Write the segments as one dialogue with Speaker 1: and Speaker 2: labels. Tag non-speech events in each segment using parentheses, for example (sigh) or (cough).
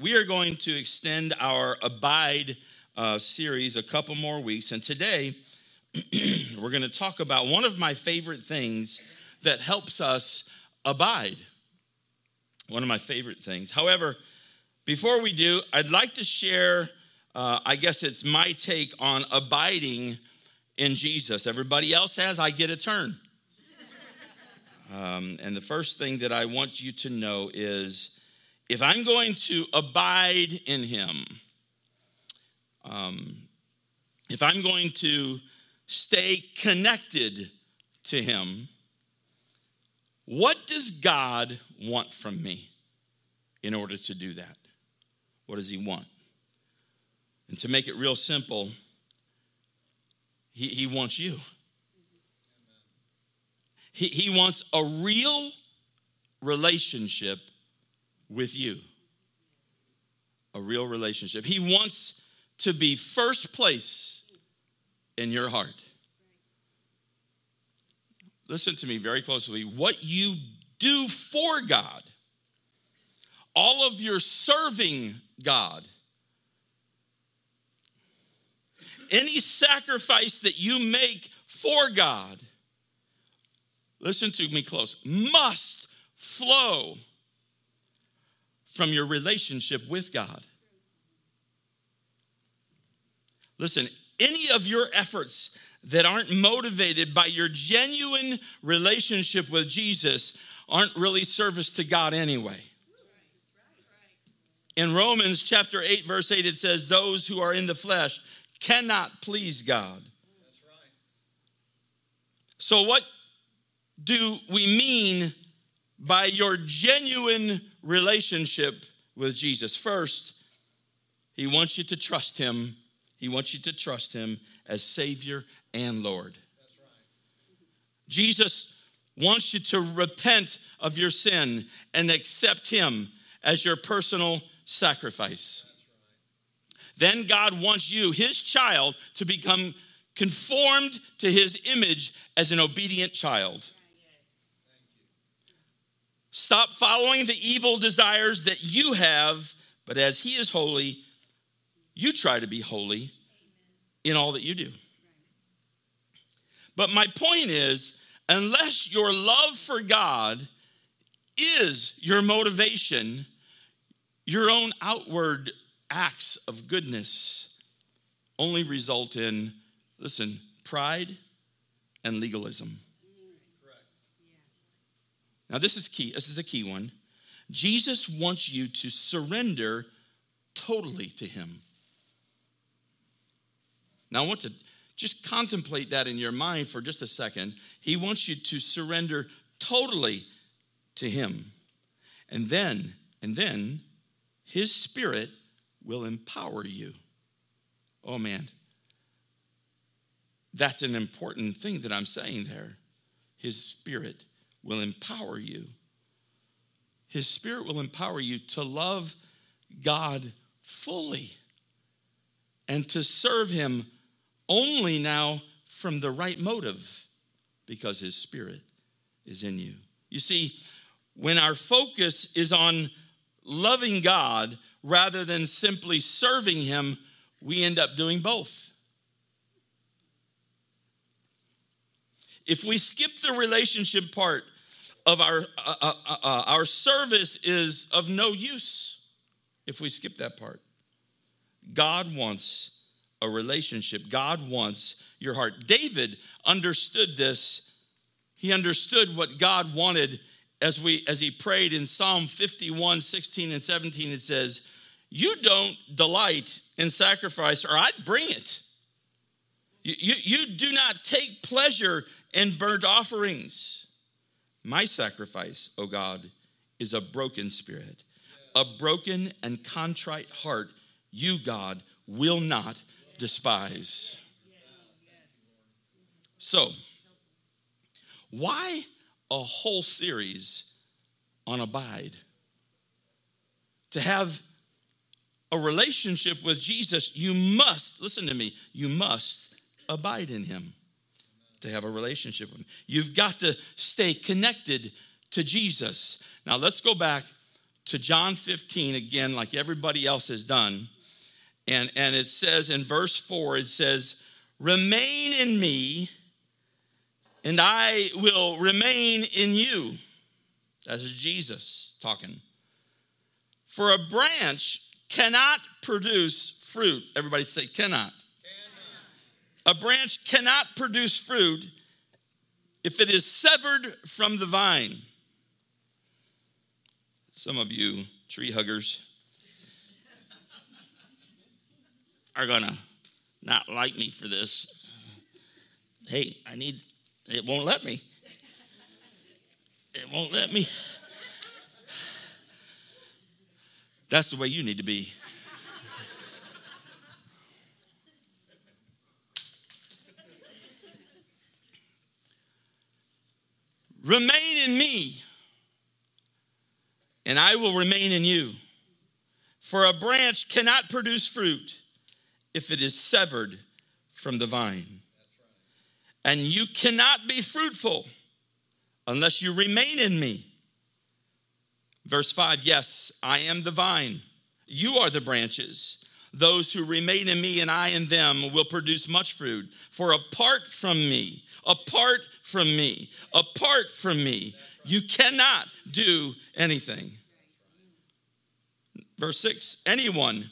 Speaker 1: we are going to extend our Abide uh, series a couple more weeks. And today, (clears throat) we're going to talk about one of my favorite things that helps us abide. One of my favorite things. However, before we do, I'd like to share, uh, I guess it's my take on abiding in Jesus. Everybody else has, I get a turn. (laughs) Um, and the first thing that I want you to know is if I'm going to abide in Him, um, if I'm going to stay connected to Him, what does God want from me in order to do that? What does He want? And to make it real simple, He, he wants you. He, he wants a real relationship with you. A real relationship. He wants to be first place in your heart. Listen to me very closely. What you do for God, all of your serving God, any sacrifice that you make for God, listen to me close, must flow from your relationship with God. Listen, any of your efforts that aren't motivated by your genuine relationship with Jesus aren't really service to God anyway. In Romans chapter 8, verse 8, it says, Those who are in the flesh cannot please God. So, what do we mean by your genuine relationship with Jesus? First, He wants you to trust Him. He wants you to trust Him as Savior and Lord. Jesus wants you to repent of your sin and accept Him as your personal sacrifice. Then God wants you, His child, to become conformed to His image as an obedient child. Stop following the evil desires that you have, but as He is holy, you try to be holy in all that you do. But my point is, unless your love for God is your motivation, your own outward acts of goodness only result in, listen, pride and legalism. Now, this is key. This is a key one. Jesus wants you to surrender totally to Him. Now, I want to just contemplate that in your mind for just a second. He wants you to surrender totally to Him. And then, and then, His Spirit will empower you. Oh, man. That's an important thing that I'm saying there. His Spirit will empower you. His Spirit will empower you to love God fully and to serve Him only now from the right motive because His Spirit is in you. You see, when our focus is on loving God rather than simply serving Him, we end up doing both. If we skip the relationship part of our, uh, uh, uh, uh, our service is of no use if we skip that part. God wants a relationship, God wants your heart. David understood this. He understood what God wanted as we as he prayed in Psalm 51, 16 and 17. It says, You don't delight in sacrifice, or I'd bring it. You, you, you do not take pleasure in burnt offerings. My sacrifice, O God, is a broken spirit, a broken and contrite heart. You, God, will not despise. So, why a whole series on abide? To have a relationship with Jesus, you must, listen to me, you must abide in him to have a relationship with him. You've got to stay connected to Jesus. Now let's go back to John 15 again, like everybody else has done. And, and it says in verse 4, it says, Remain in me, and I will remain in you. That's Jesus talking. For a branch cannot produce fruit. Everybody say, cannot. A branch cannot produce fruit if it is severed from the vine. Some of you tree huggers are to not like me for this. Hey, I need, it won't let me. It won't let me. That's the way you need to be. Remain in me, and I will remain in you. For a branch cannot produce fruit if it is severed from the vine. And you cannot be fruitful unless you remain in me. Verse 5 Yes, I am the vine, you are the branches. Those who remain in me and I in them will produce much fruit. For apart from me, apart from me, apart from me, you cannot do anything. Verse 6 Anyone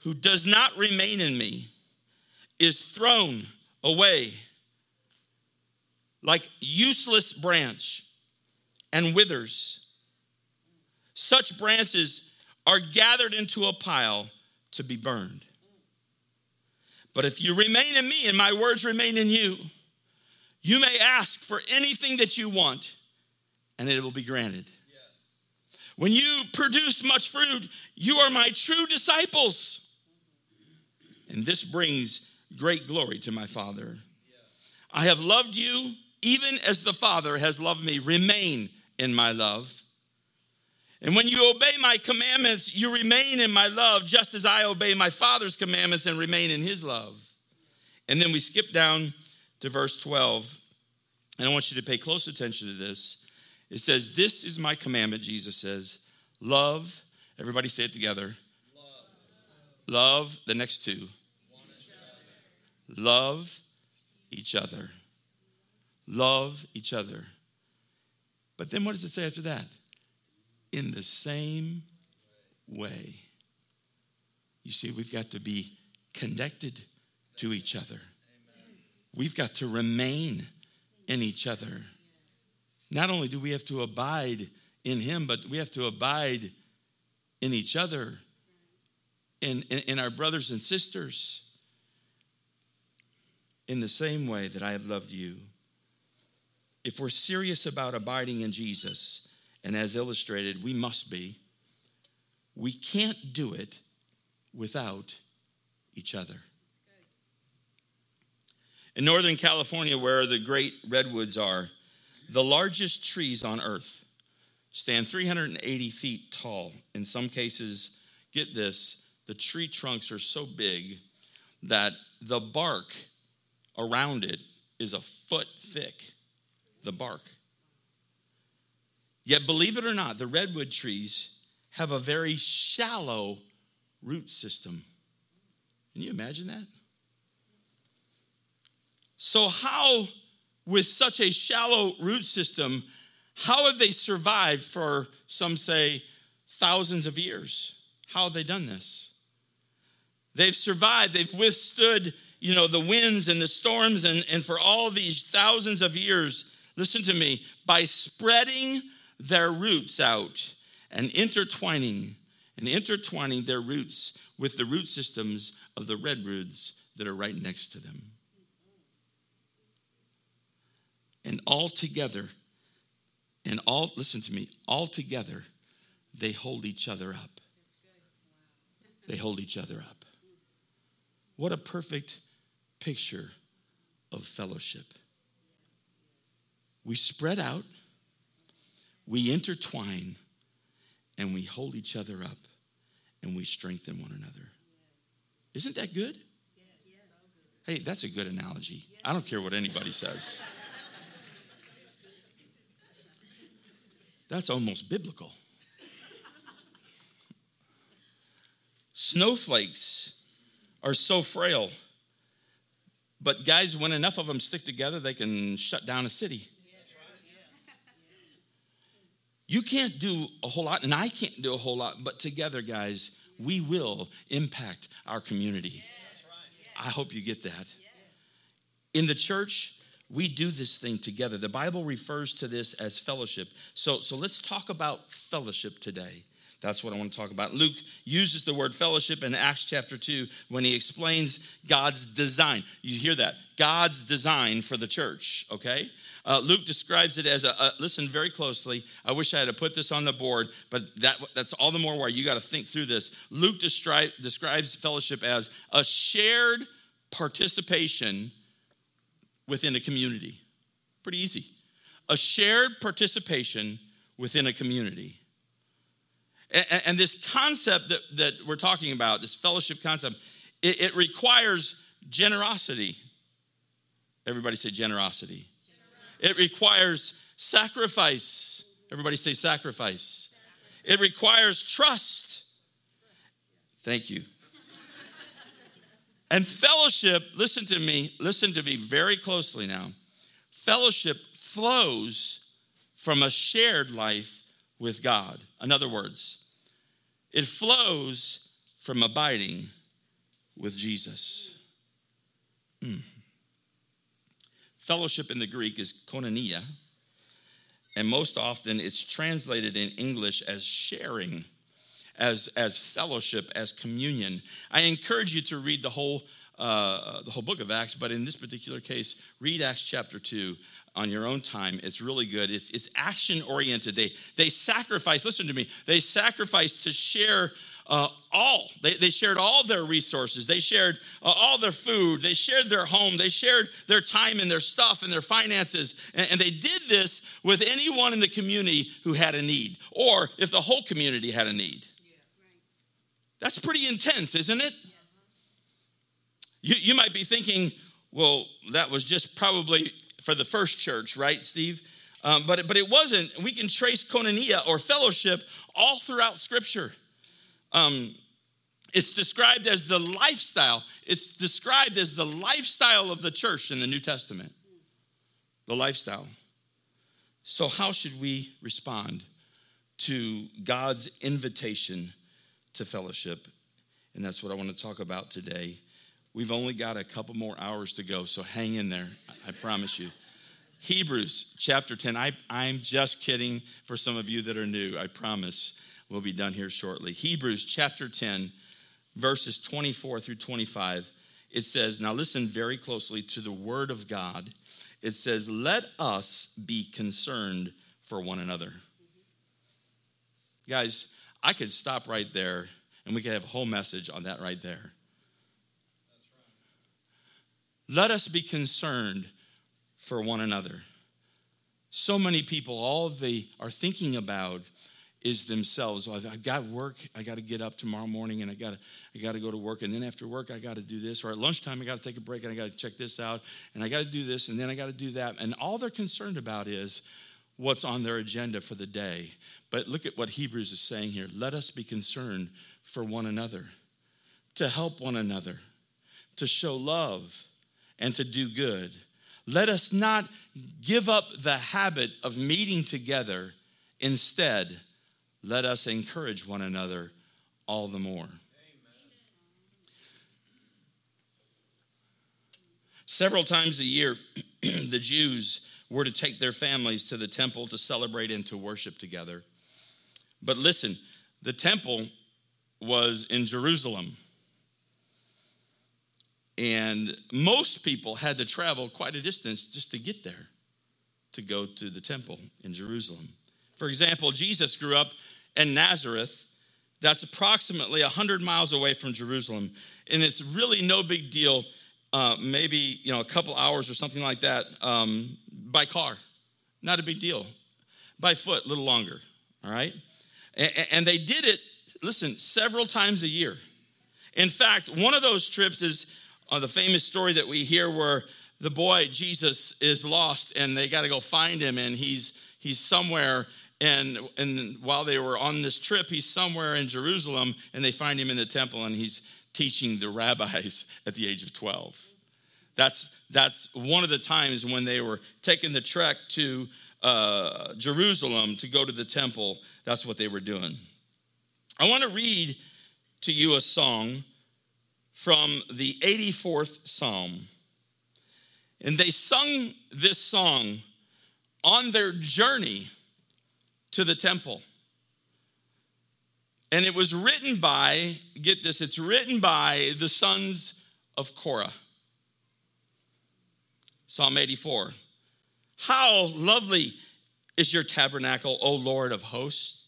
Speaker 1: who does not remain in me is thrown away like useless branch and withers. Such branches are gathered into a pile to be burned. But if you remain in me and my words remain in you, you may ask for anything that you want and it will be granted. When you produce much fruit, you are my true disciples. And this brings great glory to my Father. I have loved you even as the Father has loved me. Remain in my love. And when you obey my commandments, you remain in my love, just as I obey my Father's commandments and remain in his love. And then we skip down to verse 12. And I want you to pay close attention to this. It says, This is my commandment, Jesus says. Love, everybody say it together. Love, love the next two. Love each other. Love each other. But then what does it say after that? In the same way. You see, we've got to be connected to each other. We've got to remain in each other. Not only do we have to abide in Him, but we have to abide in each other, in, in, in our brothers and sisters, in the same way that I have loved you. If we're serious about abiding in Jesus, and as illustrated, we must be, we can't do it without each other. In Northern California, where the great redwoods are, the largest trees on earth stand 380 feet tall. In some cases, get this, the tree trunks are so big that the bark around it is a foot thick, the bark. Yet, believe it or not, the redwood trees have a very shallow root system. Can you imagine that? So, how, with such a shallow root system, how have they survived for some say thousands of years? How have they done this? They've survived, they've withstood, you know, the winds and the storms, and, and for all these thousands of years, listen to me, by spreading their roots out and intertwining and intertwining their roots with the root systems of the redwoods that are right next to them. And all together, and all, listen to me, all together, they hold each other up. They hold each other up. What a perfect picture of fellowship. We spread out, we intertwine, and we hold each other up, and we strengthen one another. Isn't that good? Hey, that's a good analogy. I don't care what anybody says. That's almost biblical. Snowflakes are so frail. But guys, when enough of them stick together, they can shut down a city. You can't do a whole lot, and I can't do a whole lot, but together, guys, we will impact our community. I hope you get that. In the church, we do this thing together. The Bible refers to this as fellowship. So, so let's talk about fellowship today. That's what I want to talk about. Luke uses the word fellowship in Acts chapter 2 when he explains God's design. You hear that? God's design for the church, okay? Uh, Luke describes it as a, a, listen very closely. I wish I had put this on the board, but that, that's all the more why you got to think through this. Luke describe, describes fellowship as a shared participation within a community. Pretty easy. A shared participation within a community. And, and this concept that, that we're talking about, this fellowship concept, it, it requires generosity. Everybody say generosity. It requires sacrifice. Everybody say sacrifice. It requires trust. Thank you. And fellowship, listen to me, listen to me very closely now. Fellowship flows from a shared life with God. In other words, it flows from abiding with Jesus. Mm. Fellowship in the Greek is koinonia, and most often it's translated in English as sharing as, as fellowship, as communion. I encourage you to read the whole, uh, the whole book of Acts, but in this particular case, read Acts chapter 2 on your own time. It's really good. It's, it's action oriented. They, they sacrifice, listen to me, they sacrifice to share uh, all. They, they shared all their resources. They shared uh, all their food. They shared their home. They shared their time and their stuff and their finances. And, and they did this with anyone in the community who had a need, or if the whole community had a need. That's pretty intense, isn't it? You, you might be thinking, well, that was just probably for the first church, right, Steve? Um, but, but it wasn't. We can trace koinonia or fellowship all throughout Scripture. Um, it's described as the lifestyle. It's described as the lifestyle of the church in the New Testament. The lifestyle. So, how should we respond to God's invitation to fellowship. And that's what I want to talk about today. We've only got a couple more hours to go, so hang in there. I promise you. Hebrews chapter 10. I, I'm just kidding for some of you that are new. I promise we'll be done here shortly. Hebrews chapter 10, verses 24 through 25. It says, now listen very closely to the word of God. It says, let us be concerned for one another. Guys, I could stop right there and we could have a whole message on that right there. Let us be concerned for one another. So many people, all they are thinking about is themselves. Well, I've got work. I got to get up tomorrow morning, and I got to I got to go to work, and then after work, I got to do this. Or at lunchtime, I got to take a break, and I got to check this out, and I got to do this, and then I got to do that. And all they're concerned about is what's on their agenda for the day. But look at what Hebrews is saying here. Let us be concerned for one another, to help one another, to show love, and to do good. Let us not give up the habit of meeting together. Instead, let us encourage one another all the more. Several times a year, (clears throat) the Jews were to take their families to the temple to celebrate and to worship together. But listen, the temple was in Jerusalem. And most people had to travel quite a distance just to get there, to go to the temple in Jerusalem. For example, Jesus grew up in Nazareth. That's approximately 100 miles away from Jerusalem. And it's really no big deal, uh, maybe you know, a couple hours or something like that um, by car. Not a big deal. By foot, a little longer. All right? And they did it, listen, several times a year. In fact, one of those trips is uh, the famous story that we hear where the boy Jesus is lost and they got to go find him and he's he's somewhere and and while they were on this trip, he's somewhere in Jerusalem, and they find him in the temple, and he's teaching the (laughs) rabbis at the age of 12. That's that's one of the times when they were taking the trek to uh, Jerusalem to go to the temple. That's what they were doing. I want to read to you a song from the 84th Psalm. And they sung this song on their journey to the temple. And it was written by, get this, it's written by the sons of Korah. Psalm 84. How lovely is your tabernacle, O Lord of hosts.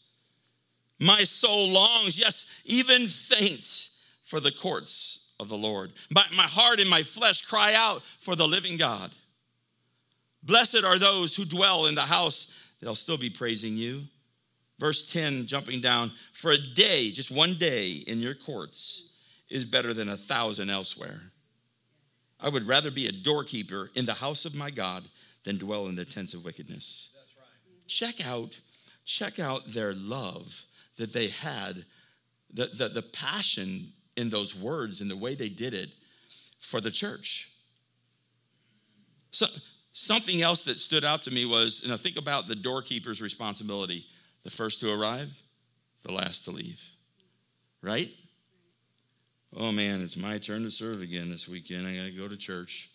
Speaker 1: My soul longs, yes, even faints for the courts of the Lord. My, my heart and my flesh cry out for the living God. Blessed are those who dwell in the house, they'll still be praising you. Verse 10, jumping down, for a day, just one day in your courts is better than a thousand elsewhere. I would rather be a doorkeeper in the house of my God than dwell in the tents of wickedness. Check out, check out their love that they had, the, the, the passion in those words and the way they did it for the church. So, something else that stood out to me was, and I think about the doorkeeper's responsibility the first to arrive, the last to leave, right? Oh man, it's my turn to serve again this weekend. I got to go to church.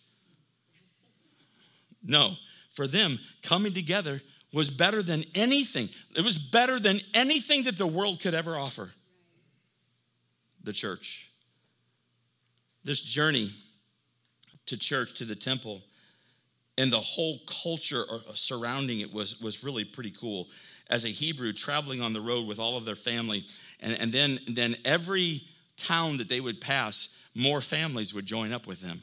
Speaker 1: No, for them, coming together was better than anything. It was better than anything that the world could ever offer. The church. This journey to church, to the temple, and the whole culture surrounding it was, was really pretty cool. As a Hebrew, traveling on the road with all of their family, and, and then, then every town that they would pass, more families would join up with them.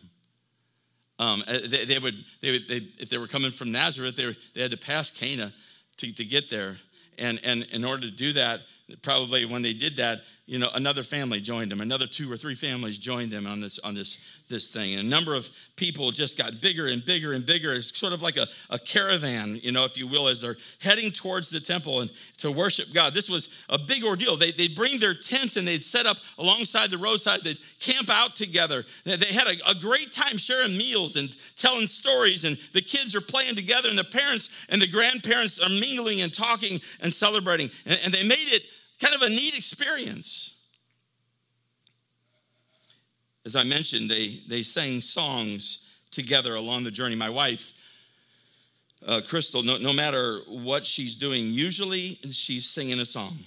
Speaker 1: Um, uh, they, they, would, they would they, if they were coming from Nazareth, they, were, they had to pass Cana to, to get there. And, and in order to do that, probably when they did that, you know, another family joined them. Another two or three families joined them on this on this this thing. And a number of people just got bigger and bigger and bigger. It's sort of like a, a caravan, you know, if you will, as they're heading towards the temple and to worship God. This was a big ordeal. They, they'd bring their tents and they'd set up alongside the roadside. They'd camp out together. They had a, a great time sharing meals and telling stories. And the kids are playing together and the parents and the grandparents are mingling and talking and celebrating. And, and they made it kind of a neat experience. As I mentioned, they, they sang songs together along the journey. My wife, uh, Crystal, no, no matter what she's doing, usually she's singing a song.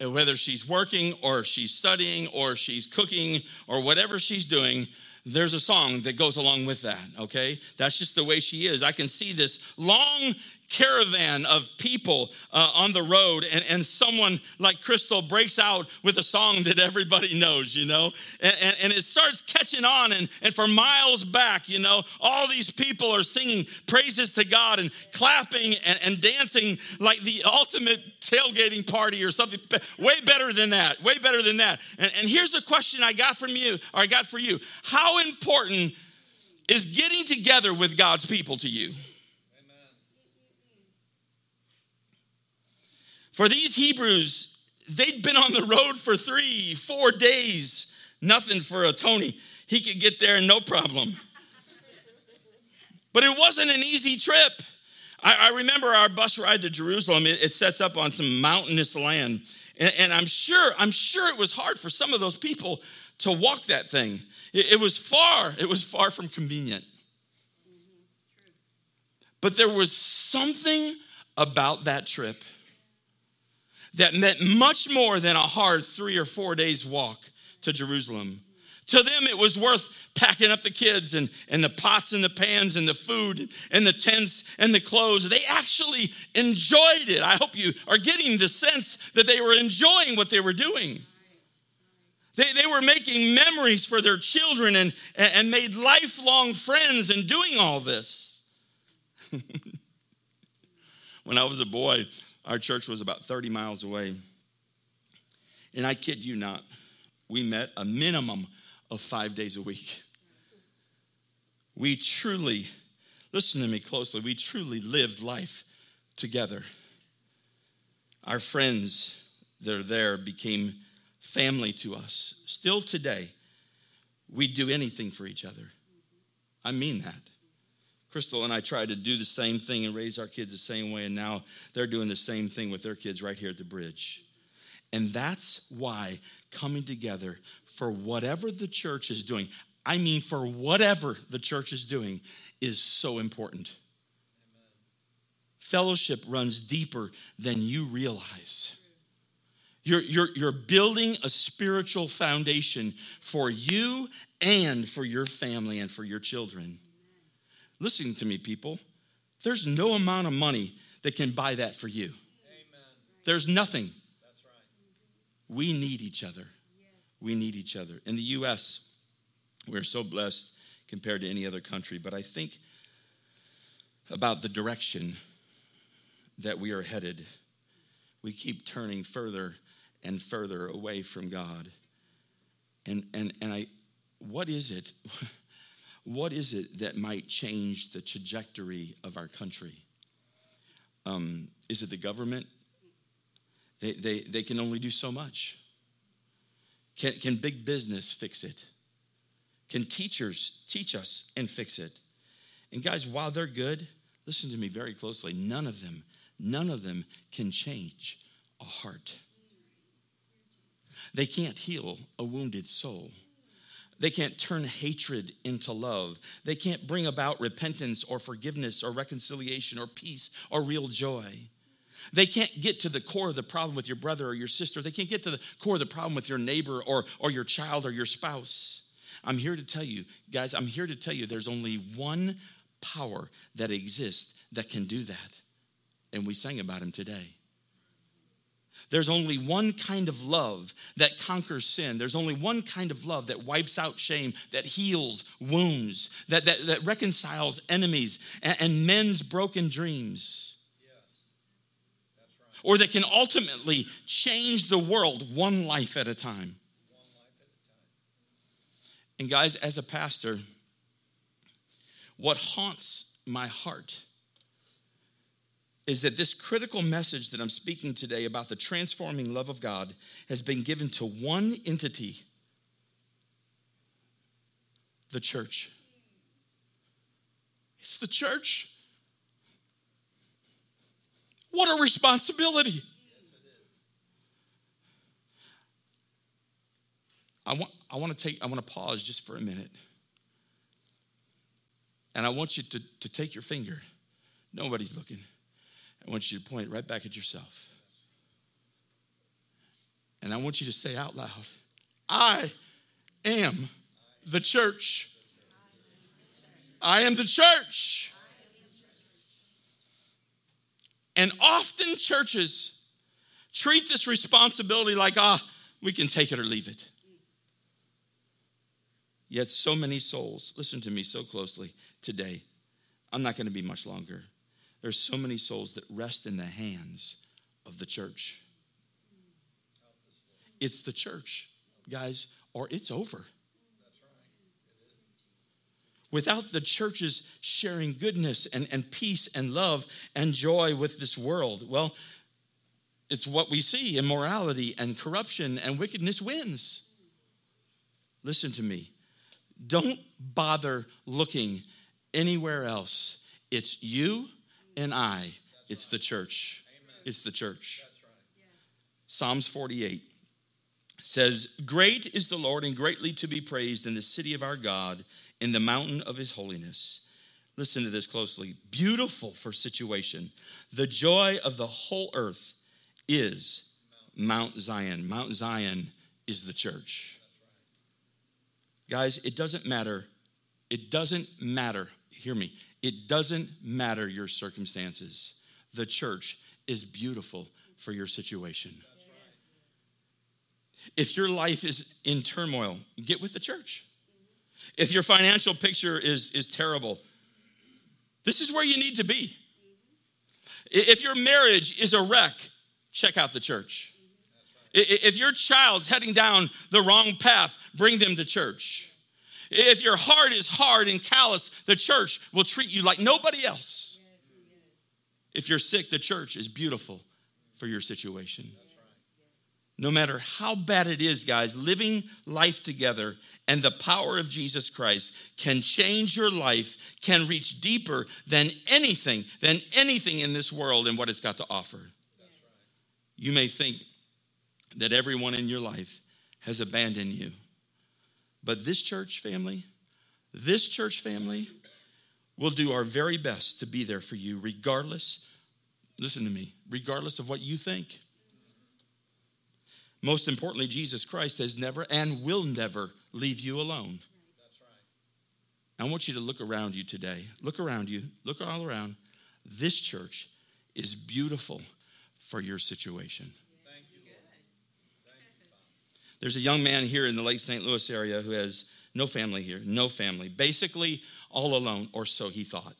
Speaker 1: Whether she's working or she's studying or she's cooking or whatever she's doing, there's a song that goes along with that, okay? That's just the way she is. I can see this long caravan of people uh, on the road, and, and someone like Crystal breaks out with a song that everybody (laughs) knows, you know, and, and, and, it starts catching on. And, and for miles back, you know, all these people are singing praises to God and clapping and, and dancing like the ultimate tailgating party or something way better than that, way better than that. And, and here's a question I got from you, or I got for you How important is getting together with God's people to you? For these Hebrews, they'd been on the road for three, four days. Nothing for a Tony. He could get there no problem. But it wasn't an easy trip. I, I remember our bus ride to Jerusalem. It, it sets up on some mountainous land. And, and, I'm sure, I'm sure it was hard for some of those people to walk that thing. It, it was far, it was far from convenient. But there was something about that trip that meant much more than a hard three or four days walk to Jerusalem. To them, it was worth packing up the kids and, and the pots and the pans and the food and the tents and the clothes. They actually enjoyed it. I hope you are getting the sense that they were enjoying what they were doing. They, they were making memories for their children and, and made lifelong friends in doing all this. (laughs) when I was a boy, our church was about 30 miles away. And I kid you not, we met a minimum of five days a week. We truly, listen to me closely, we truly lived life together. Our friends that are there became family to us. Still today, we'd do anything for each other. I mean that. Crystal and I tried to do the same thing and raise our kids the same way, and now they're doing the same thing with their kids right here at the bridge. And that's why coming together for whatever the church is doing, I mean, for whatever the church is doing, is so important. Amen. Fellowship runs deeper than you realize. You're, you're, you're building a spiritual foundation for you and for your family and for your children. Listen to me, people. There's no amount of money that can buy that for you. Amen. There's nothing. That's right. We need each other. We need each other. In the U.S., we're so blessed compared to any other country, but I think about the direction that we are headed. We keep turning further and further away from God. And, and, and I, what is it? (laughs) What is it that might change the trajectory of our country? Um, is it the government? They, they, they can only do so much. Can, can big business fix it? Can teachers teach us and fix it? And guys, while they're good, listen to me very closely. None of them, none of them can change a heart. They can't heal a wounded soul. They can't turn hatred into love. They can't bring about repentance or forgiveness or reconciliation or peace or real joy. They can't get to the core of the problem with your brother or your sister. They can't get to the core of the problem with your neighbor or, or your child or your spouse. I'm here to tell you, guys, I'm here to tell you there's only one power that exists that can do that. And we sang about him today. There's only one kind of love that conquers sin. There's only one kind of love that wipes out shame, that heals wounds, that, that, that reconciles enemies and, and men's broken dreams. Or that can ultimately change the world one life at a time. And, guys, as a pastor, what haunts my heart is that this critical message that I'm speaking today about the transforming love of God has been given to one entity the church. It's the church. What a responsibility. I want, I want to take, I want to pause just for a minute. And I want you to, to take your finger. Nobody's looking. I want you to point right back at yourself. And I want you to say out loud, I am the church. I am the church. And often churches treat this responsibility like, ah, we can take it or leave it. Yet, so many souls, listen to me so closely today. I'm not going to be much longer. There's so many souls that rest in the hands of the church. It's the church, guys, or it's over. Without the churches sharing goodness and, and peace and love and joy with this world, well, it's what we see immorality and corruption and wickedness wins. Listen to me. Don't bother looking anywhere else. It's you and I. It's the church. It's the church. Psalms 48 says, Great is the Lord and greatly to be praised in the city of our God, in the mountain of his holiness. Listen to this closely. Beautiful for situation. The joy of the whole earth is Mount Zion. Mount Zion is the church. Guys, it doesn't matter. It doesn't matter. Hear me. It doesn't matter your circumstances. The church is beautiful for your situation. If your life is in turmoil, get with the church. If your financial picture is, is terrible, this is where you need to be. If your marriage is a wreck, check out the church. If your child's heading down the wrong path, bring them to church. If your heart is hard and callous, the church will treat you like nobody else. If you're sick, the church is beautiful for your situation. No matter how bad it is, guys, living life together and the power of Jesus Christ can change your life, can reach deeper than anything, than anything in this world and what it's got to offer. You may think that everyone in your life has abandoned you. But this church family, this church family will do our very best to be there for you, regardless, listen to me, regardless of what you think. Most importantly, Jesus Christ has never and will never leave you alone. That's right. I want you to look around you today. Look around you. Look all around. This church is beautiful for your situation. There's a young man here in the Lake St. Louis area who has no family here, no family, basically all alone, or so he thought.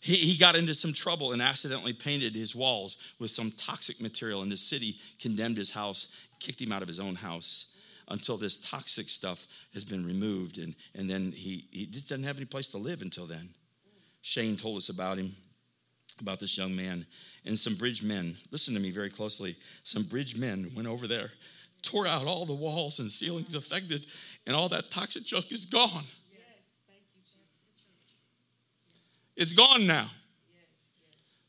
Speaker 1: He, he got into some trouble and accidentally painted his walls with some toxic material, and the city condemned his house, kicked him out of his own house until this toxic stuff has been removed. And, and then he, he just doesn't have any place to live until then. Shane told us about him, about this young man. And some bridge men, listen to me very closely, some bridge men went over there tore out all the walls and ceilings affected, and all that toxic junk is gone. It's gone now.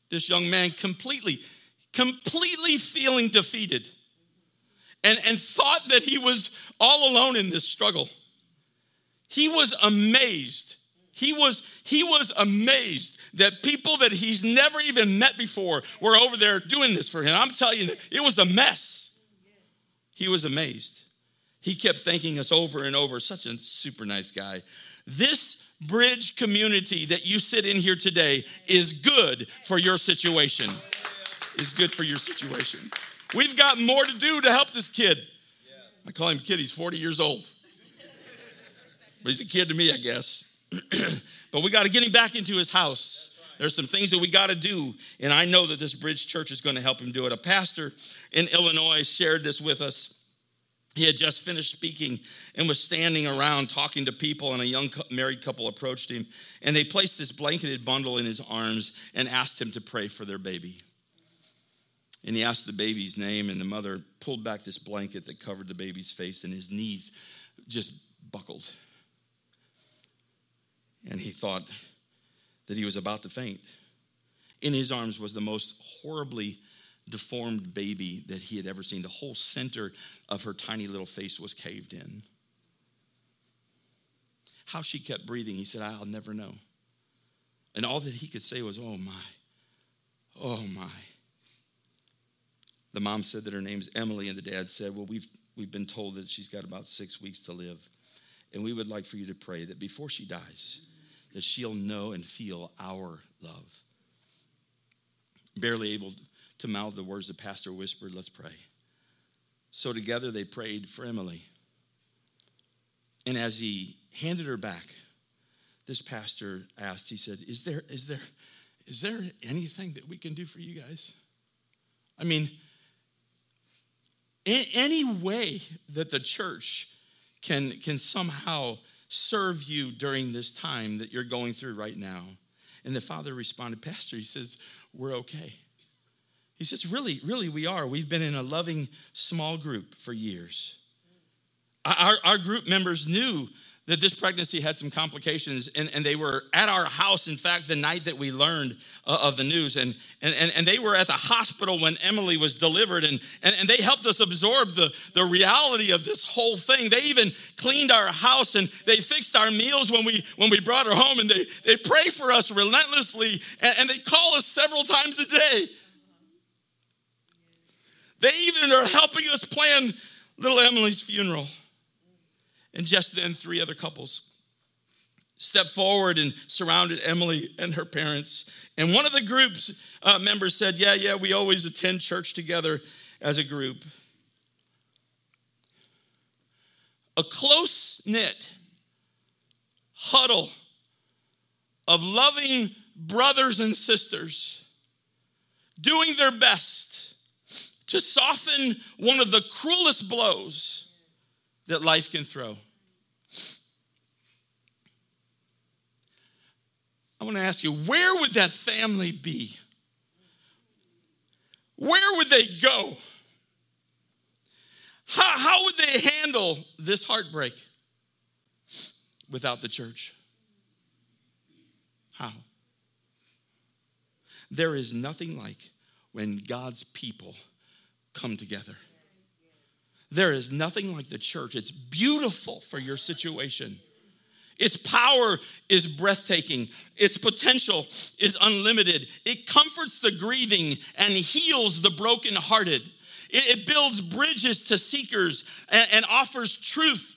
Speaker 1: This young man completely, completely feeling defeated and, and thought that he was all alone in this struggle. He was amazed. He was, he was amazed that people that he's never even met before were over there doing this for him. I'm telling you, it was a mess. He was amazed. He kept thanking us over and over. Such a super nice guy. This bridge community that you sit in here today is good for your situation. Is good for your situation. We've got more to do to help this kid. I call him kid, he's 40 years old. But he's a kid to me, I guess. (clears throat) but we got to get him back into his house. There's some things that we got to do, and I know that this Bridge Church is going to help him do it. A pastor in Illinois shared this with us. He had just finished speaking and was standing around talking to people, and a young married couple approached him, and they placed this blanketed bundle in his arms and asked him to pray for their baby. And he asked the baby's name, and the mother pulled back this blanket that covered the baby's face, and his knees just buckled. And he thought, that he was about to faint. In his arms was the most horribly deformed baby that he had ever seen. The whole center of her tiny little face was caved in. How she kept breathing, he said, I'll never know. And all that he could say was, Oh my, oh my. The mom said that her name's Emily, and the dad said, Well, we've, we've been told that she's got about six weeks to live. And we would like for you to pray that before she dies, that she'll know and feel our love. Barely able to mouth the words the pastor whispered, Let's pray. So together they prayed for Emily. And as he handed her back, this pastor asked, he said, Is there, is there, is there anything that we can do for you guys? I mean, any way that the church can, can somehow serve you during this time that you're going through right now? And the father responded, Pastor, he says, We're okay. He says, Really, really, we are. We've been in a loving small group for years. Our, our group members knew that this pregnancy had some complications and, and they were at our house in fact the night that we learned uh, of the news. And, and, and they were at the hospital when emily was delivered and, and, and they helped us absorb the, the reality of this whole thing. They even cleaned our house and they fixed our meals when we when we brought her home and they, they pray for us relentlessly and, and they call us several times a day. They even are helping us plan little emily's funeral and just then, three other couples stepped forward and surrounded Emily and her parents. And one of the group's uh, members said, Yeah, yeah, we always attend church together as a group. A close knit huddle of loving brothers and sisters doing their best to soften one of the cruelest blows that life can throw. I want to ask you, where would that family be? where would they go? How, how would they handle this heartbreak without the church? How? There is nothing like when God's people come together. There is nothing like the church. It's beautiful for your situation. Its power is breathtaking. Its potential is unlimited. It comforts the grieving and heals the brokenhearted. It, it builds bridges to seekers and, and offers truth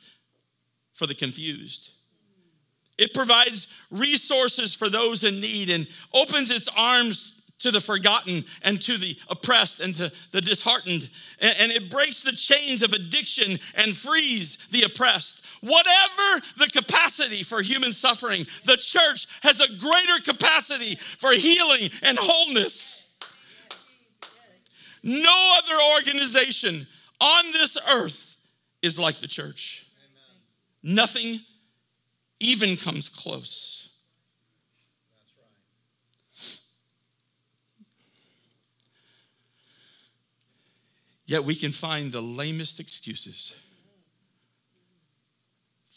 Speaker 1: for the confused. It provides resources for those in need and opens its arms to the forgotten and to the oppressed and to the disheartened. And, and, it breaks the chains of addiction and frees the oppressed. Whatever the capacity for human suffering, the church has a greater capacity for healing and wholeness. No other organization on this earth is like the church. Nothing even comes close. Yet we can find the lamest excuses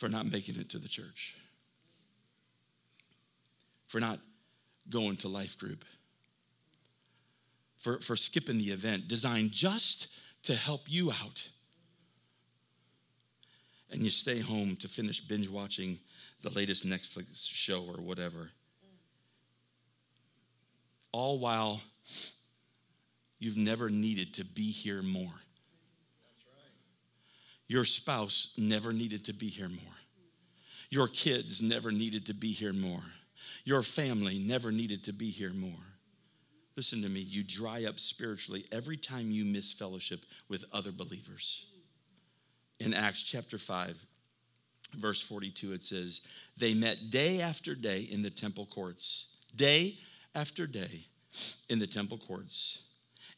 Speaker 1: for not making it to the church, for not going to life group, for, for skipping the event designed just to help you out. And you stay home to finish binge watching the latest Netflix show or whatever. All while you've never needed to be here more. Your spouse never needed to be here more. Your kids never needed to be here more. Your family never needed to be here more. Listen to me, you dry up spiritually every time you miss fellowship with other believers. In Acts chapter 5, verse 42, it says, They met day after day in the temple courts, day after day in the temple courts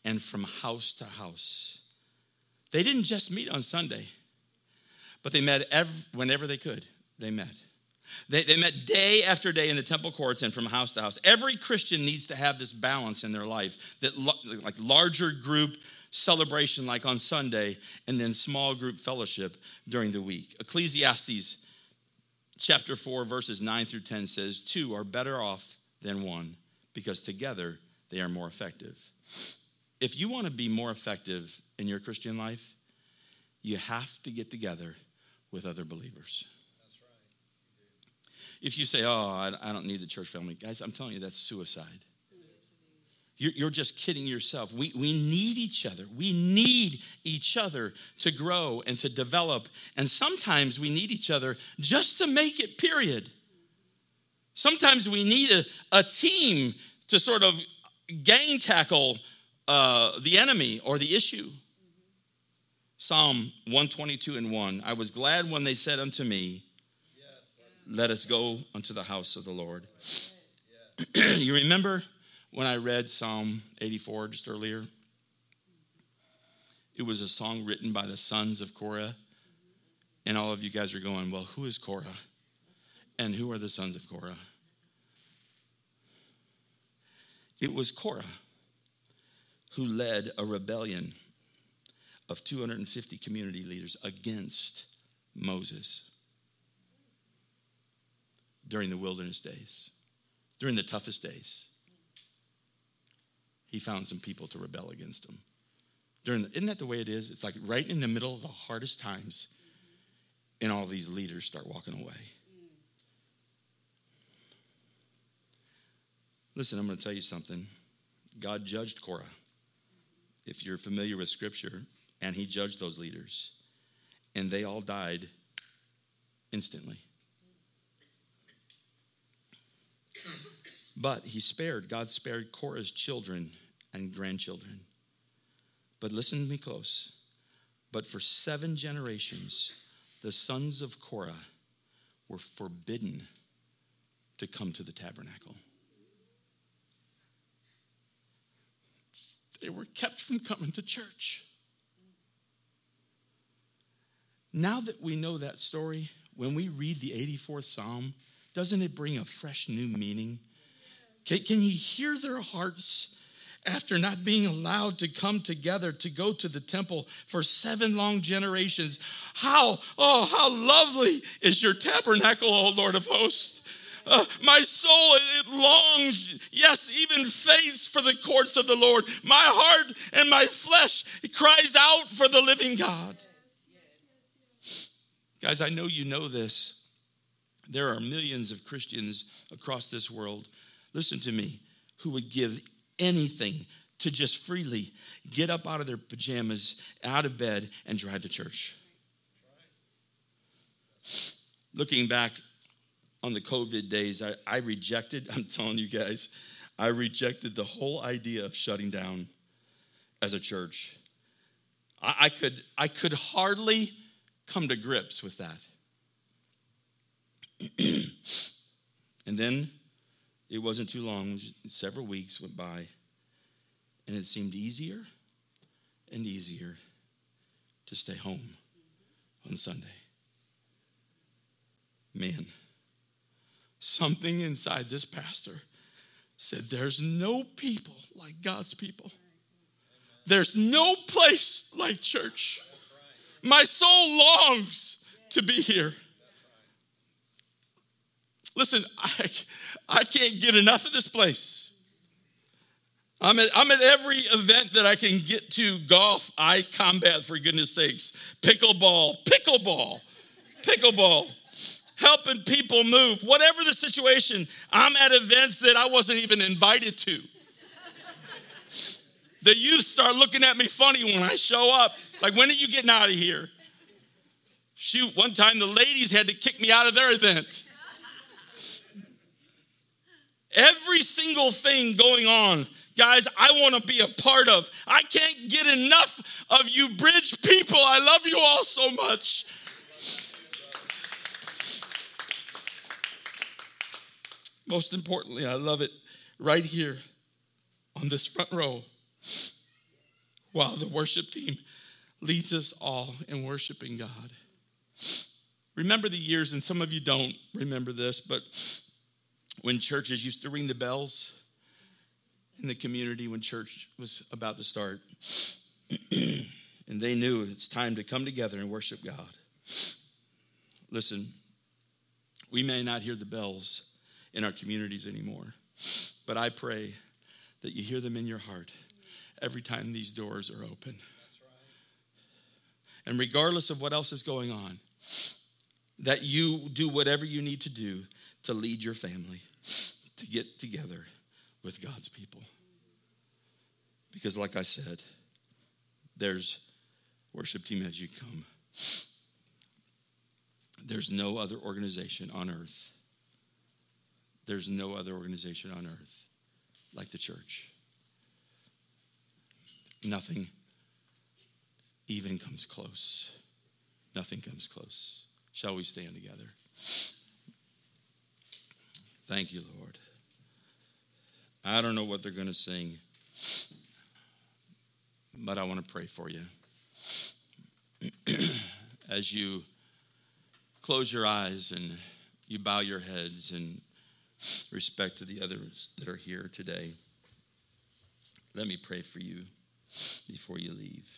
Speaker 1: and from house to house. They didn't just meet on Sunday, but they met every, whenever they could. They met. They, they met day after day in the temple courts and from house to house. Every Christian needs to have this balance in their life that like larger group celebration like on Sunday and then small group fellowship during the week. Ecclesiastes chapter 4 verses 9 through 10 says two are better off than one because together they are more effective if you want to be more effective in your Christian life, you have to get together with other believers. If you say, Oh, I don't need the church family, guys, I'm telling you, that's suicide. You're just kidding yourself. We, we need each other. We need each other to grow and to develop. And sometimes we need each other just to make it, period. Sometimes we need a, a team to sort of gang tackle uh, the enemy or the issue. Psalm 122 and 1 I was glad when they said unto me, Let us go unto the house of the Lord. (clears throat) you remember when I read Psalm 84 just earlier? It was a song written by the sons of Korah. And all of you guys are going, Well, who is Korah? And who are the sons of Korah? It was Korah who led a rebellion of 250 community leaders against Moses during the wilderness days, during the toughest days. He found some people to rebel against him. During the, isn't that the way it is? It's like right in the middle of the hardest times, and all these leaders start walking away. Listen, I'm going to tell you something. God judged Korah if you're familiar with scripture, and he judged those leaders, and they all died instantly. But he spared, God spared Korah's children and grandchildren. But listen to me close. But for seven generations, the sons of Korah were forbidden to come to the tabernacle. They were kept from coming to church. Now that we know that story, when we read the 84th Psalm, doesn't it bring a fresh new meaning? Can, can you hear their hearts after not being allowed to come together to go to the temple for seven long generations. How, oh, how lovely is your tabernacle, O Lord of hosts. Uh, my soul, it longs, yes, even faints for the courts of the Lord. My heart and my flesh cries out for the living God. Guys, I know you know this. There are millions of Christians across this world, listen to me, who would give anything to just freely get up out of their pajamas, out of bed, and drive to church. Looking back on the COVID days, I, I rejected, (laughs) I'm telling you guys, I rejected the whole idea of shutting down as a church. I, I could, I could hardly come to grips with that. (clears throat) and then it wasn't too long, several weeks went by, and it seemed easier and easier to stay home on Sunday. Man, something inside this pastor said, There's no people like God's people. There's no place like church. My soul longs to be here. Listen, I, I can't get enough of this place. I'm at, I'm at every event that I can get to golf, I combat, for goodness sakes. Pickleball, pickleball, pickleball, helping people move. Whatever the situation, I'm at events that I wasn't even invited to. The youth start looking at me funny when I show up. Like, when are you getting out of here? Shoot, one time the ladies had to kick me out of their event. Every single thing going on, guys, I want to be a part of. I can't get enough of you, bridge people. I love you all so much. Most importantly, I love it right here on this front row while the worship team leads us all in worshiping God. Remember the years, and some of you don't remember this, but when churches used to ring the bells in the community when church was about to start. (clears throat) and they knew it's time to come together and worship God. Listen, we may not hear the bells in our communities anymore, but I pray that you hear them in your heart every time these doors are open. And regardless of what else is going on, that you do whatever you need to do to lead your family to get together with God's people. Because, like I said, there's worship team as you come. There's no other organization on earth. There's no other organization on earth like the church. Nothing even comes close. Nothing comes close. Shall we stand together? Thank you, Lord. I don't know what they're going to sing, but I want to pray for you. (clears throat) As you close your eyes and you bow your heads in respect to the others that are here today, let me pray for you before you leave.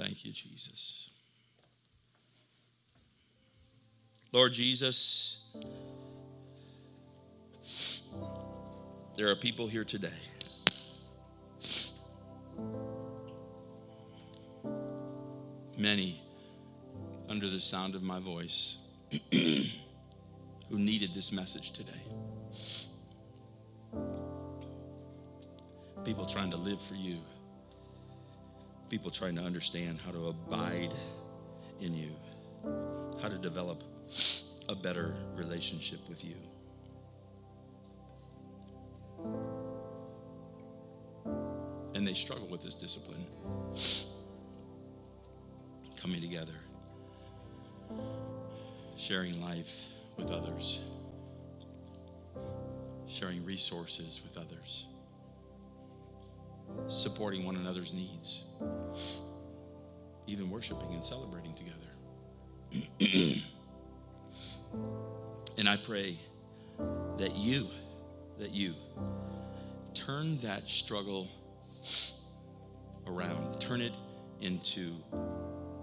Speaker 1: Thank you, Jesus. Lord Jesus, there are people here today. Many under the sound of my voice who needed this message today. People trying to live for you. People trying to understand how to abide in you how to develop a better relationship with you. And they struggle with this discipline. Coming together, sharing life with others, sharing resources with others, supporting one another's needs, even worshiping and celebrating together. (clears throat) and I pray that you, that you turn that struggle around, turn it into,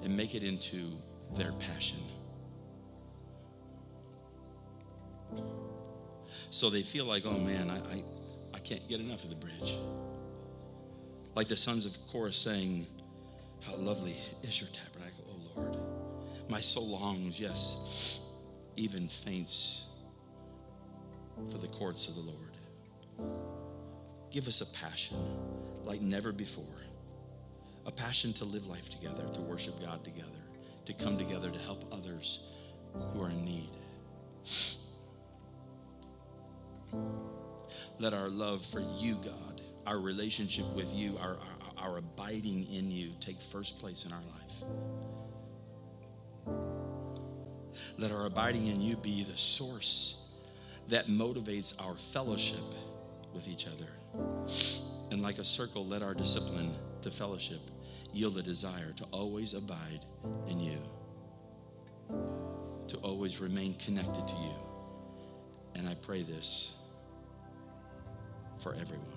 Speaker 1: and make it into their passion. So they feel like, oh man, I, I, I can't get enough of the bridge. Like the sons of Korah saying, How lovely is your tabernacle, O Lord. My soul longs, yes, even faints for the courts of the Lord. Give us a passion like never before. A passion to live life together, to worship God together, to come together to help others who are in need. Let our love for you, God, our relationship with you, our, our, our abiding in you take first place in our life. Let our abiding in you be the source that motivates our fellowship with each other. And like a circle, let our discipline to fellowship yield a desire to always abide in you, to always remain connected to you. And I pray this for everyone.